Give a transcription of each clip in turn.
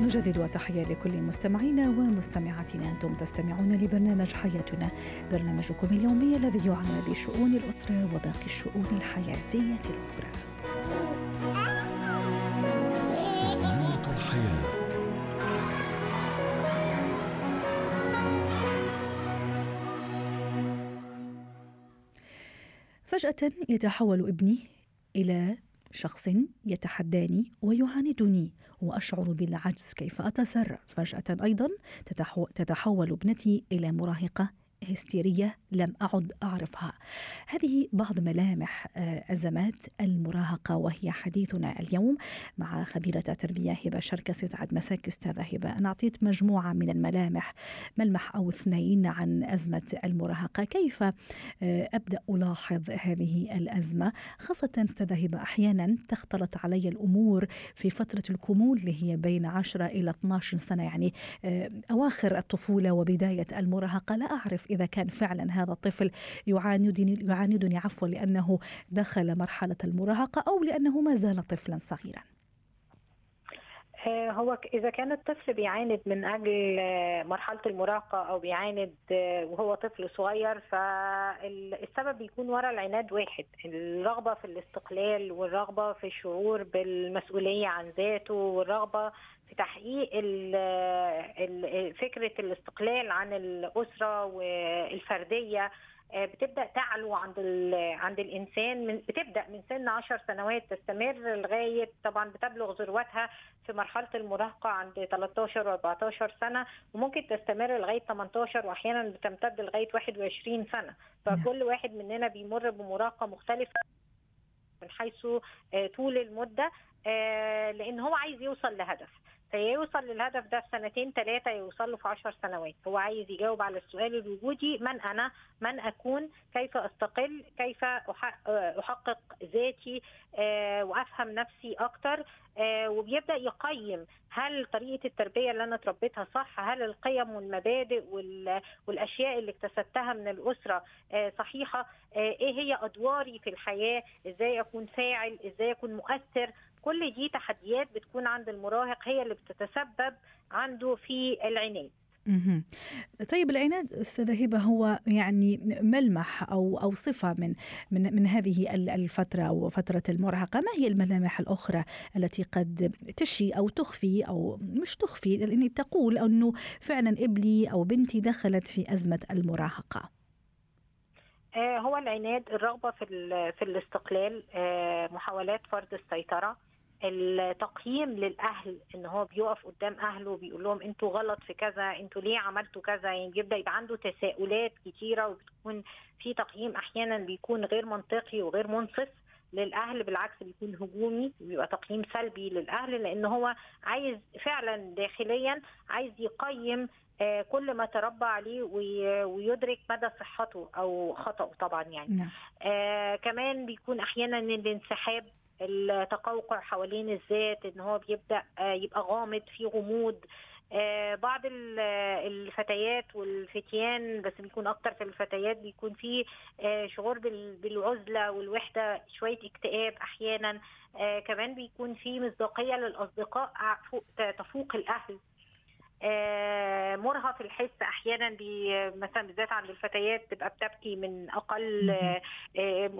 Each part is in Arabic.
نجدد التحية لكل مستمعينا ومستمعاتنا. أنتم تستمعون لبرنامج حياتنا برنامجكم اليومي الذي يعنى بشؤون الأسرة وباقي الشؤون الحياتية الأخرى. الحياة. فجأة يتحول ابني إلى شخص يتحداني ويعاندني وأشعر بالعجز كيف اتصرف فجأة أيضا تتحول ابنتي إلى مراهقة هستيرية لم أعد أعرفها. هذه بعض ملامح آه، أزمات المراهقة وهي حديثنا اليوم مع خبيرة تربيه هبة شركه سعد مساك أستاذة هبة، أنا أعطيت مجموعة من الملامح ملمح أو اثنين عن أزمة المراهقة، كيف آه، أبدأ ألاحظ هذه الأزمة؟ خاصة أستاذة هبة أحيانا تختلط علي الأمور في فترة الكمول اللي هي بين 10 إلى 12 سنة يعني آه، أواخر الطفولة وبداية المراهقة لا أعرف إذا كان فعلا هذا الطفل يعاندني يعاندني عفوا لأنه دخل مرحلة المراهقة أو لأنه ما زال طفلا صغيرا. آه، هو إذا كان الطفل بيعاند من أجل آه، مرحلة المراهقة أو بيعاند آه، وهو طفل صغير فالسبب بيكون ورا العناد واحد الرغبة في الاستقلال والرغبة في الشعور بالمسؤولية عن ذاته والرغبة في تحقيق فكرة الاستقلال عن الأسرة والفردية آه، بتبدأ تعلو عند عند الإنسان من بتبدأ من سن 10 سنوات تستمر لغاية طبعا بتبلغ ذروتها في مرحلة المراهقة عند 13 و14 سنة وممكن تستمر لغاية 18 واحيانا بتمتد لغاية 21 سنة. فكل واحد مننا بيمر بمراهقة مختلفة من حيث آه، طول المدة آه، لأن هو عايز يوصل لهدف. فيوصل للهدف ده في سنتين ثلاثة يوصل له في عشر سنوات. هو عايز يجاوب على السؤال الوجودي من أنا؟ من أكون؟ كيف أستقل؟ كيف أحقق ذاتي؟ آه، وأفهم نفسي أكتر؟ آه، وبيبدأ يقيم هل طريقة التربية اللي أنا تربيتها صح؟ هل القيم والمبادئ والأشياء اللي اكتسبتها من الأسرة آه، صحيحة؟ إيه هي أدواري في الحياة؟ إزاي أكون فاعل؟ إزاي أكون مؤثر؟ كل دي تحديات بتكون عند المراهق هي اللي بتتسبب عنده في العناد. طيب العناد أستاذة هبة هو يعني ملمح أو أو صفة من من من هذه الفترة أو فترة المراهقة، ما هي الملامح الأخرى التي قد تشي أو تخفي أو مش تخفي؟ لاني تقول أنه فعلا ابني أو بنتي دخلت في أزمة المراهقة؟ آه هو العناد الرغبة في في الاستقلال آه محاولات فرض السيطرة التقييم للأهل إن هو بيقف قدام أهله وبيقول لهم أنتوا غلط في كذا أنتوا ليه عملتوا كذا يعني بيبدأ يبقى عنده تساؤلات كتيرة وبتكون في تقييم أحيانا بيكون غير منطقي وغير منصف للأهل بالعكس بيكون هجومي بيبقى تقييم سلبي للأهل لأن هو عايز فعلا داخليا عايز يقيم آه كل ما تربى عليه ويدرك مدى صحته أو خطأه طبعا يعني نعم. آه كمان بيكون أحيانا الانسحاب التقوقع حوالين الذات إن هو بيبدأ آه، يبقى غامض في غموض. آه، بعض الفتيات والفتيان بس بيكون أكتر في الفتيات بيكون في آه، شعور بالعزلة والوحدة شوية اكتئاب أحيانا. كمان بيكون في مصداقية للأصدقاء تفوق الأهل. آه، مرهف الحس أحيانا مثلا بالذات عند الفتيات تبقى بتبكي من أقل آه،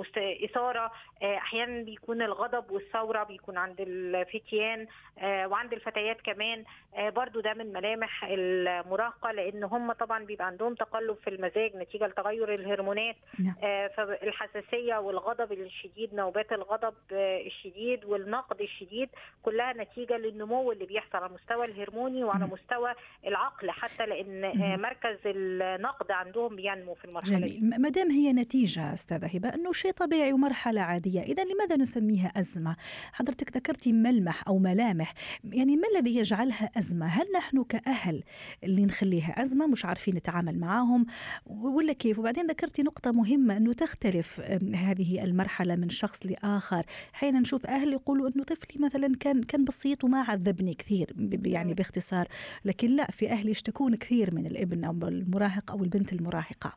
إثارة. آه، أحيانا بيكون الغضب والثورة بيكون عند الفتيان وعند الفتيات كمان. برضو ده من ملامح المراهقة لأن هم طبعا بيبقى عندهم تقلب في المزاج نتيجة لتغير الهرمونات. نعم. فالحساسية والغضب الشديد نوبات الغضب الشديد والنقد الشديد كلها نتيجة للنمو اللي بيحصل على المستوى الهرموني وعلى مستوى العقل حتى لأن مركز النقد عندهم بينمو في المرحلة جميل. ما دام هي نتيجة أستاذة هبة انه شيء طبيعي ومرحلة عادية إذا لماذا نسميها أزمة؟ حضرتك ذكرتي ملمح أو ملامح يعني ما الذي يجعلها أزمة؟ هل نحن كأهل اللي نخليها أزمة مش عارفين نتعامل معاهم؟ ولا كيف؟ وبعدين ذكرتي نقطة مهمة أنه تختلف هذه المرحلة من شخص لآخر. أحيانا نشوف أهل يقولوا أنه طفلي مثلا كان كان بسيط وما عذبني كثير يعني باختصار لكن لا في أهل يشتكون كثير من الابن أو المراهق أو البنت المراهقة.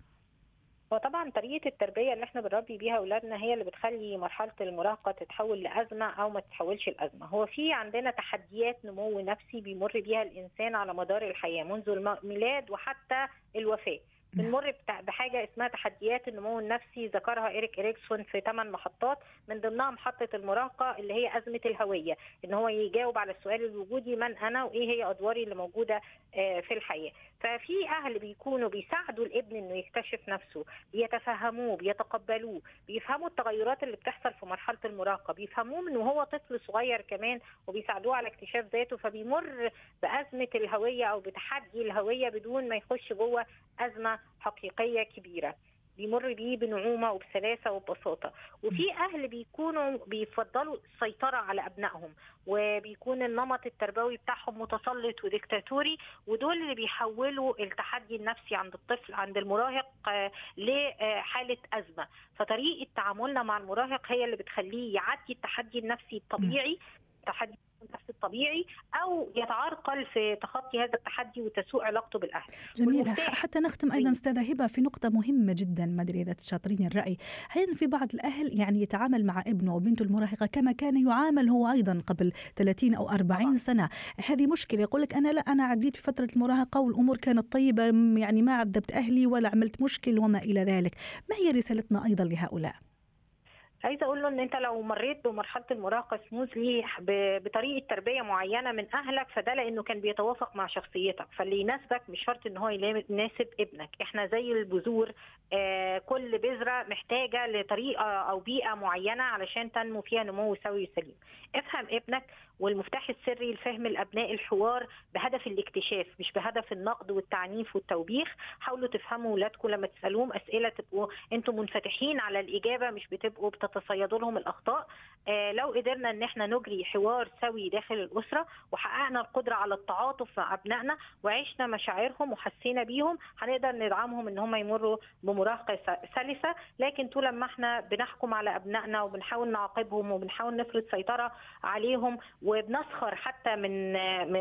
هو طبعا طريقة التربية اللي إحنا بنربي بيها أولادنا هي اللي بتخلي مرحلة المراهقة تتحول لأزمة أو ما تتحولش لأزمة. هو في عندنا تحديات نمو نفسي بيمر بيها الإنسان على مدار الحياة منذ الميلاد وحتى الوفاة. بنمر بحاجة اسمها تحديات النمو النفسي ذكرها إيريك إريكسون في ثمان محطات من ضمنها محطه المراهقة اللي هي أزمة الهوية إن هو يجاوب على السؤال الوجودي من أنا وإيه هي أدواري اللي موجودة في الحياة. ففي أهل بيكونوا بيساعدوا الابن إنه يكتشف نفسه بيتفهموه بيتقبلوه بيفهموا التغيرات اللي بتحصل في مرحلة المراهقة بيفهموه من وهو طفل صغير كمان وبيساعدوه على اكتشاف ذاته فبيمر بأزمة الهوية أو بتحدي الهوية بدون ما يخش جوه أزمة حقيقية كبيرة. بيمر بيه بنعومة وبسلاسة وببساطة. وفي أهل بيكونوا بيفضلوا السيطرة على أبنائهم وبيكون النمط التربوي بتاعهم متسلط وديكتاتوري ودول اللي بيحولوا التحدي النفسي عند الطفل عند المراهق لحالة أزمة. فطريقة تعاملنا مع المراهق هي اللي بتخليه يعدي التحدي النفسي الطبيعي تحدي النفس الطبيعي أو يتعرقل في تخطي هذا التحدي وتسوء علاقته بالأهل. جميل حتى نختم أيضا أستاذة هبة في نقطة مهمة جدا ما أدري إذا تشاطرين الرأي، أحيانا في بعض الأهل يعني يتعامل مع ابنه وبنته المراهقة كما كان يعامل هو أيضا قبل 30 أو 40 طبعا. سنة، هذه مشكلة يقول لك أنا لا أنا عديت في فترة المراهقة والأمور كانت طيبة يعني ما عذبت أهلي ولا عملت مشكل وما إلى ذلك، ما هي رسالتنا أيضا لهؤلاء؟ عايزة أقول له إن أنت لو مريت بمرحلة المراهقة سموزلي بطريقة تربية معينة من أهلك فده لأنه كان بيتوافق مع شخصيتك. فاللي يناسبك مش شرط إن هو يناسب ابنك. إحنا زي البذور آه كل بذرة محتاجة لطريقة أو بيئة معينة علشان تنمو فيها نمو سوي وسليم. افهم ابنك والمفتاح السري لفهم الأبناء الحوار بهدف الاكتشاف مش بهدف النقد والتعنيف والتوبيخ. حاولوا تفهموا اولادكم لما تسألوهم أسئلة تبقوا أنتم منفتحين على الإجابة مش بتبقوا بتتصيدوا لهم الأخطاء. آه لو قدرنا إن إحنا نجري حوار سوي داخل الأسرة وحققنا القدرة على التعاطف مع أبنائنا وعشنا مشاعرهم وحسينا بيهم هنقدر ندعمهم إن هم يمروا بمراهقة سلسة. لكن طول ما إحنا بنحكم على أبنائنا وبنحاول نعاقبهم وبنحاول نفرض سيطرة عليهم وبنسخر حتى من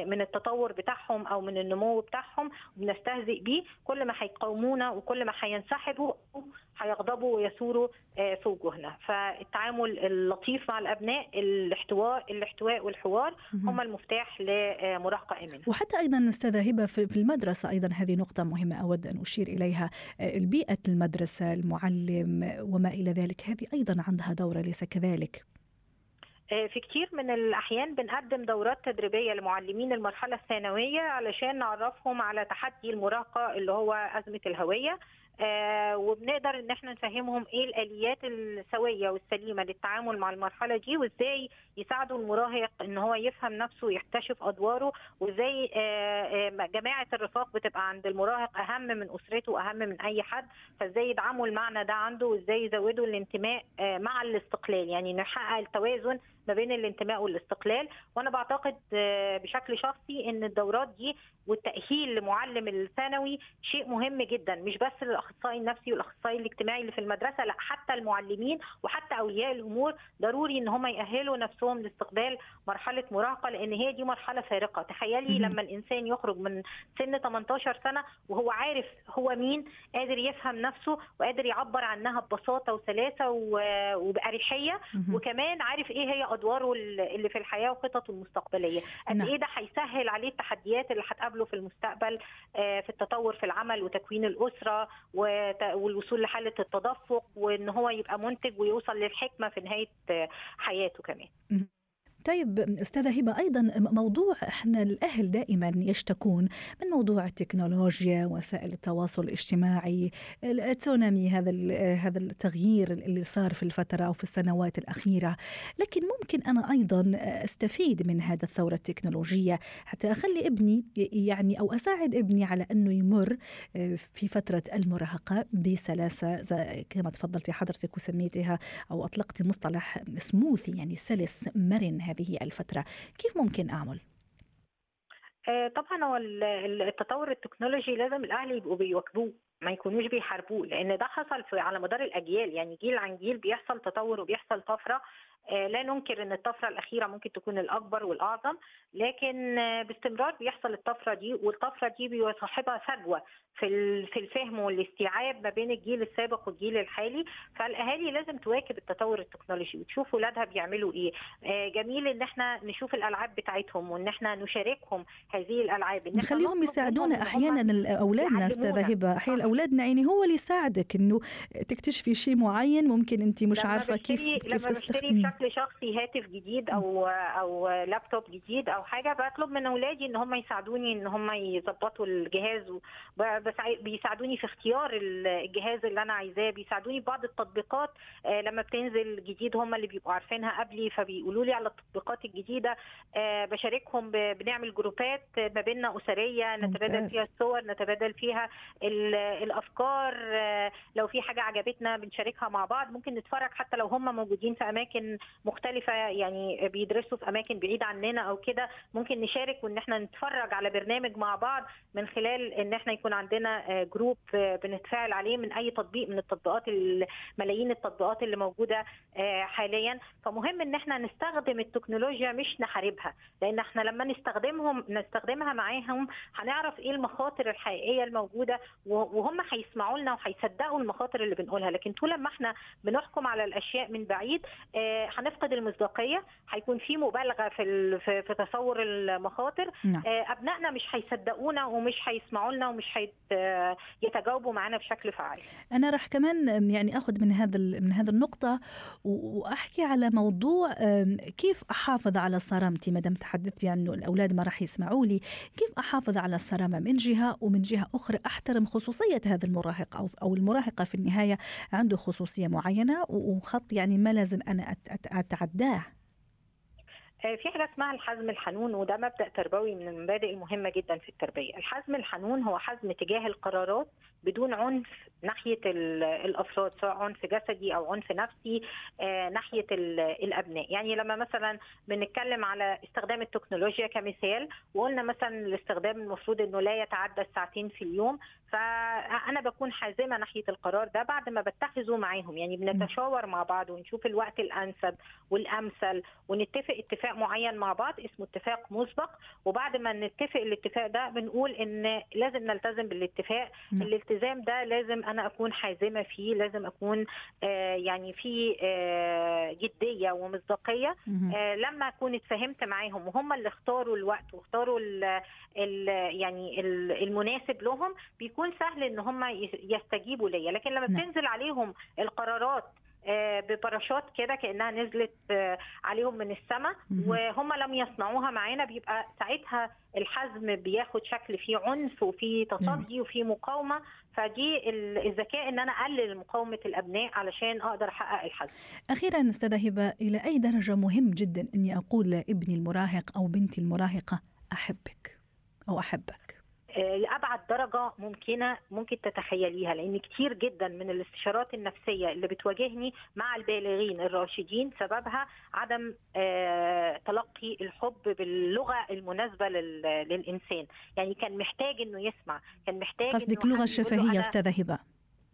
من التطور بتاعهم أو من النمو بتاعهم وبنستهزئ بيه كل ما هيقاومونا وكل ما هينسحبوا هيغضبوا ويثوروا في وجوهنا فالتعامل اللطيف مع الأبناء الاحتواء الاحتواء والحوار هم المفتاح لمراهقه امنه وحتى أيضا استاذه هبه في المدرسة أيضا هذه نقطة مهمة أود أن أشير إليها. البيئة المدرسة المعلم وما إلى ذلك هذه أيضا عندها دور اليس كذلك؟ في كتير من الأحيان بنقدم دورات تدريبية لمعلمين المرحلة الثانوية علشان نعرفهم على تحدي المراهقة اللي هو أزمة الهوية. آه وبنقدر إن إحنا نفهمهم إيه الآليات السوية والسليمة للتعامل مع المرحلة دي وإزاي يساعدوا المراهق إن هو يفهم نفسه ويكتشف أدواره وإزاي آه آه جماعة الرفاق بتبقى عند المراهق أهم من أسرته وأهم من أي حد فإزاي يدعموا المعنى ده عنده وإزاي يزودوا الانتماء مع الاستقلال. يعني نحقق التوازن ما بين الانتماء والاستقلال. وأنا بعتقد بشكل شخصي إن الدورات دي والتأهيل لمعلم الثانوي شيء مهم جدا. مش بس للأخصائي النفسي والأخصائي الاجتماعي اللي في المدرسة لا حتى المعلمين وحتى أولياء الأمور ضروري إن هم يأهلوا نفسهم لاستقبال مرحلة مراهقة لأن هي دي مرحلة فارقة. تخيلي لما الإنسان يخرج من سن 18 سنة وهو عارف هو مين قادر يفهم نفسه وقادر يعبر عنها ببساطة وسلاسة وبأريحية وكمان عارف إيه هي أدواره اللي في الحياة وخططه المستقبلية. قد إيه ده هيسهل عليه التحديات اللي هتقابله في المستقبل في التطور في العمل وتكوين الأسرة والوصول لحالة التدفق وإن هو يبقى منتج ويوصل للحكمة في نهاية حياته كمان. طيب أستاذة هبة أيضا موضوع إحنا الأهل دائما يشتكون من موضوع التكنولوجيا وسائل التواصل الاجتماعي التسونامي هذا هذا التغيير اللي صار في الفترة أو في السنوات الأخيرة. لكن ممكن أنا أيضا أستفيد من هذا الثورة التكنولوجية حتى أخلي ابني يعني أو أساعد ابني على أنه يمر في فترة المراهقة بسلاسة كما تفضلتي حضرتك وسميتها أو أطلقتي مصطلح سموث يعني سلس مرن هذه الفترة كيف ممكن أعمل؟ طبعا هو التطور التكنولوجي لازم الاهل يبقوا بيواكبوه ما يكونوش بيحاربوه لأن ده حصل في على مدار الأجيال يعني جيل عن جيل بيحصل تطور وبيحصل طفرة لا ننكر إن الطفرة الأخيرة ممكن تكون الأكبر والأعظم لكن باستمرار بيحصل الطفرة دي والطفرة دي بيصاحبها فجوه في في الفهم والاستيعاب ما بين الجيل السابق والجيل الحالي. فالأهالي لازم تواكب التطور التكنولوجي وتشوف ولادها بيعملوا إيه. جميل إن إحنا نشوف الألعاب بتاعتهم وإن إحنا نشاركهم هذه الألعاب. إن نخليهم يساعدونا أحيانا أولادنا استاذه هبه أحيانا أولادنا يعني هو اللي يساعدك إنه تكتشفي شيء معين ممكن انت مش عارفة كيف كيف تستخدمي بشكل شخصي هاتف جديد أو أو لابتوب جديد أو حاجة بطلب من اولادي ان هم يساعدوني ان هم يظبطوا الجهاز. بيساعدوني في اختيار الجهاز اللي أنا عايزاه. بيساعدوني في بعض التطبيقات لما بتنزل جديد هم اللي بيبقوا عارفينها قبلي فبيقولوا لي على التطبيقات الجديدة. بشاركهم بنعمل جروبات ما بيننا أسرية نتبادل فيها الصور نتبادل فيها الأفكار. لو في حاجة عجبتنا بنشاركها مع بعض. ممكن نتفرج حتى لو هم موجودين في أماكن مختلفة يعني بيدرسوا في أماكن بعيدة عننا أو كده ممكن نشارك وإن إحنا نتفرج على برنامج مع بعض من خلال إن إحنا يكون عندنا جروب بنتفاعل عليه من أي تطبيق من التطبيقات ملايين التطبيقات اللي موجودة حاليا. فمهم إن إحنا نستخدم التكنولوجيا مش نحاربها لأن إحنا لما نستخدمهم نستخدمها معاهم هنعرف إيه المخاطر الحقيقية الموجودة وهم هيسمعوا لنا وهيصدقوا المخاطر اللي بنقولها. لكن طول ما إحنا بنحكم على الأشياء من بعيد هنفقد المصداقية هيكون في مبالغة في في تصور المخاطر. نعم. أبنائنا مش هيصدقونا ومش هيسمعوا لنا ومش هيتجاوبوا معانا بشكل فعال. أنا راح كمان يعني آخذ من هذا من هذه النقطة وأحكي على موضوع كيف أحافظ على صرامتي؟ ما دام تحدثتي عنه الأولاد ما راح يسمعوا لي كيف أحافظ على الصرامة من جهة ومن جهة أخرى؟ أحترم خصوصية هذا المراهق أو أو المراهقة في النهاية عنده خصوصية معينة وخط يعني ما لازم أنا أتعداه. في حاجة اسمها الحزم الحنون وده مبدأ تربوي من المبادئ المهمة جدا في التربية. الحزم الحنون هو حزم تجاه القرارات بدون عنف ناحية الأفراد سواء عنف جسدي أو عنف نفسي ناحية الأبناء. يعني لما مثلا بنتكلم على استخدام التكنولوجيا كمثال وقلنا مثلا الاستخدام المفروض إنه لا يتعدى الساعتين في اليوم فأنا بكون حازمة ناحية القرار ده بعد ما بتخذه معاهم. يعني بنتشاور مع بعض ونشوف الوقت الأنسب والأمثل ونتفق اتفاق معين مع بعض اسمه اتفاق مسبق. وبعد ما نتفق الاتفاق ده بنقول إن لازم نلتزم بالاتفاق م. الالتزام ده لازم أنا أكون حازمة فيه لازم أكون آه يعني في آه جدية ومصداقية آه لما أكون اتفاهمت معاهم وهم اللي اختاروا الوقت واختاروا ال ال يعني ال المناسب لهم بيكون سهل إن هم يستجيبوا ليا. لكن لما بتنزل عليهم القرارات بباراشوت كده كأنها نزلت عليهم من السماء وهم لم يصنعوها معانا بيبقى ساعتها الحزم بياخد شكل فيه عنف وفيه تصدي وفيه مقاومة فدي الذكاء إن أنا أقلل مقاومة الأبناء علشان أقدر أحقق الحزم. أخيرا استاذه هبه إلى أي درجة مهم جدا إني أقول لابني المراهق أو بنتي المراهقة أحبك أو أحبك؟ لابعد درجة ممكنة ممكن تتخيليها لأن كتير جدا من الاستشارات النفسية اللي بتواجهني مع البالغين الراشدين سببها عدم تلقي الحب باللغة المناسبة للإنسان. يعني كان محتاج إنه يسمع كان محتاج قصدك اللغة الشفهيه أستاذة هبة.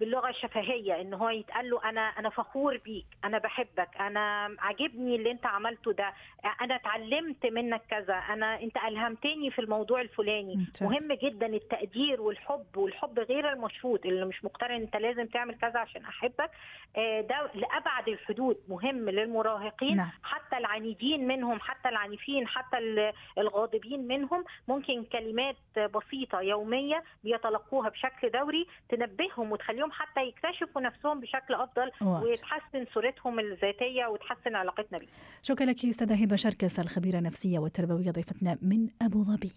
باللغة الشفهية إن هو يتقال له أنا أنا فخور بيك أنا بحبك أنا عاجبني اللي أنت عملته ده أنا اتعلمت منك كذا أنا أنت ألهمتني في الموضوع الفلاني ممتاز. مهم جدا التقدير والحب والحب غير المشروط اللي مش مقترن أنت لازم تعمل كذا عشان أحبك ده لأبعد الحدود مهم للمراهقين نعم. حتى العنيدين منهم حتى العنيفين حتى الغاضبين منهم ممكن كلمات بسيطة يومية بيتلقوها بشكل دوري تنبههم وتخليهم حتى يكتشفوا نفسهم بشكل أفضل وقت. ويتحسن صورتهم الذاتية وتحسن علاقتنا بيه. شكرا لك أستاذة هبة شركس الخبيرة النفسية والتربوية ضيفتنا من أبو ظبي.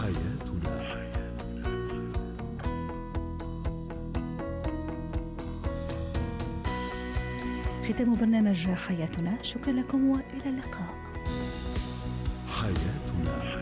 حياتنا ختام برنامج حياتنا شكرا لكم وإلى اللقاء. حياتنا